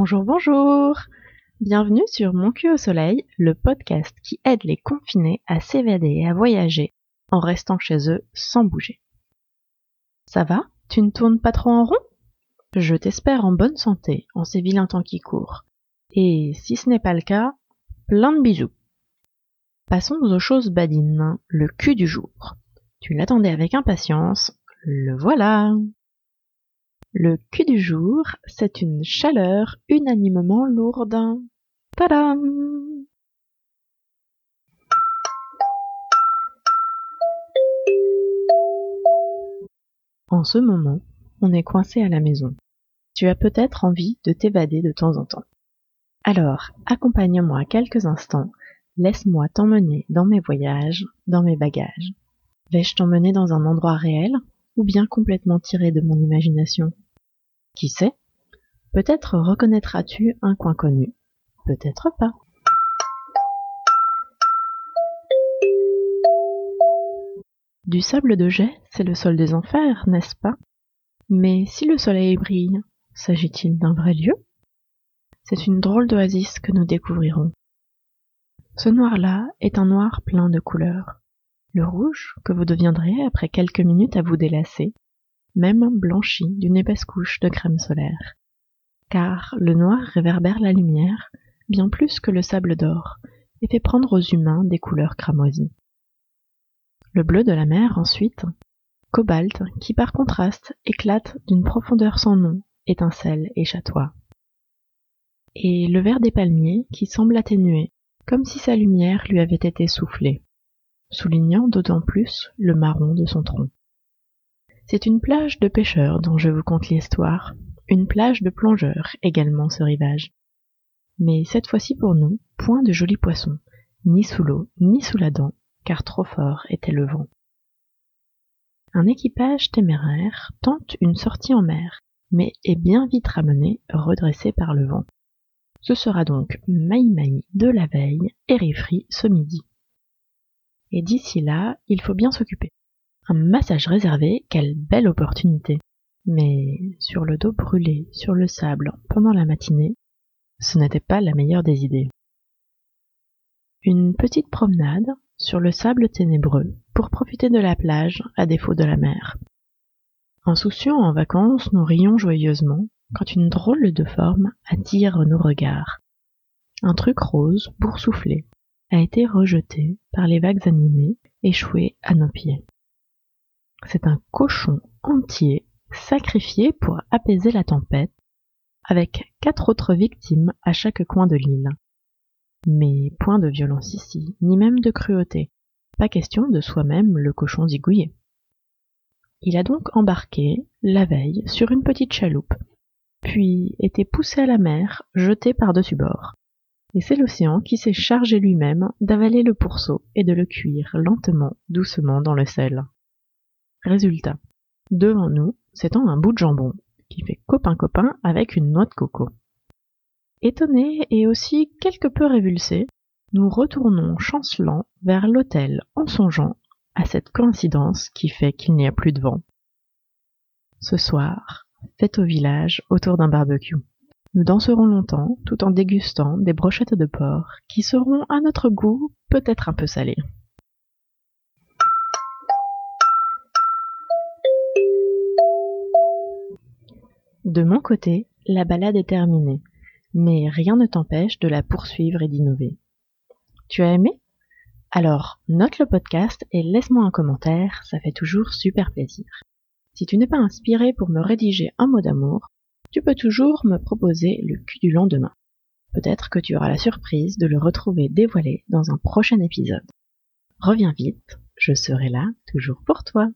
Bonjour, bonjour Bienvenue sur Mon cul au soleil, le podcast qui aide les confinés à s'évader et à voyager en restant chez eux sans bouger. Ça va? Tu ne tournes pas trop en rond? Je t'espère en bonne santé en ces vilains temps qui courent. Et si ce n'est pas le cas, plein de bisous. Passons aux choses badines, le cul du jour. Tu l'attendais avec impatience, le voilà le cul du jour, c'est une chaleur unanimement lourde. Tadam En ce moment, on est coincé à la maison. Tu as peut-être envie de t'évader de temps en temps. Alors, accompagne-moi quelques instants, laisse-moi t'emmener dans mes voyages, dans mes bagages. Vais-je t'emmener dans un endroit réel ou bien complètement tiré de mon imagination. Qui sait? Peut-être reconnaîtras-tu un coin connu, peut-être pas. Du sable de jet, c'est le sol des enfers, n'est-ce pas? Mais si le soleil brille, s'agit-il d'un vrai lieu? C'est une drôle d'oasis que nous découvrirons. Ce noir-là est un noir plein de couleurs le rouge que vous deviendrez après quelques minutes à vous délasser, même blanchi d'une épaisse couche de crème solaire. Car le noir réverbère la lumière bien plus que le sable d'or et fait prendre aux humains des couleurs cramoisies. Le bleu de la mer ensuite, cobalt qui par contraste éclate d'une profondeur sans nom, étincelle et chatoie. Et le vert des palmiers qui semble atténué, comme si sa lumière lui avait été soufflée soulignant d'autant plus le marron de son tronc. C'est une plage de pêcheurs dont je vous conte l'histoire, une plage de plongeurs également ce rivage. Mais cette fois-ci pour nous, point de jolis poissons, ni sous l'eau, ni sous la dent, car trop fort était le vent. Un équipage téméraire tente une sortie en mer, mais est bien vite ramené, redressé par le vent. Ce sera donc maï de la veille et rifri ce midi. Et d'ici là, il faut bien s'occuper. Un massage réservé, quelle belle opportunité. Mais sur le dos brûlé, sur le sable, pendant la matinée, ce n'était pas la meilleure des idées. Une petite promenade sur le sable ténébreux pour profiter de la plage à défaut de la mer. Insouciants en vacances, nous rions joyeusement quand une drôle de forme attire nos regards. Un truc rose, boursouflé, a été rejeté par les vagues animées, échouées à nos pieds. C'est un cochon entier sacrifié pour apaiser la tempête, avec quatre autres victimes à chaque coin de l'île. Mais point de violence ici, ni même de cruauté. Pas question de soi-même le cochon zigouillé. Il a donc embarqué, la veille, sur une petite chaloupe, puis été poussé à la mer, jeté par-dessus bord et c'est l'océan qui s'est chargé lui-même d'avaler le pourceau et de le cuire lentement, doucement dans le sel. Résultat. Devant nous s'étend un bout de jambon, qui fait copain-copain avec une noix de coco. Étonnés et aussi quelque peu révulsés, nous retournons chancelant vers l'hôtel en songeant à cette coïncidence qui fait qu'il n'y a plus de vent. Ce soir, fête au village autour d'un barbecue. Nous danserons longtemps, tout en dégustant des brochettes de porc, qui seront à notre goût peut-être un peu salées. De mon côté, la balade est terminée, mais rien ne t'empêche de la poursuivre et d'innover. Tu as aimé? Alors, note le podcast et laisse-moi un commentaire, ça fait toujours super plaisir. Si tu n'es pas inspiré pour me rédiger un mot d'amour, tu peux toujours me proposer le cul du lendemain. Peut-être que tu auras la surprise de le retrouver dévoilé dans un prochain épisode. Reviens vite, je serai là toujours pour toi.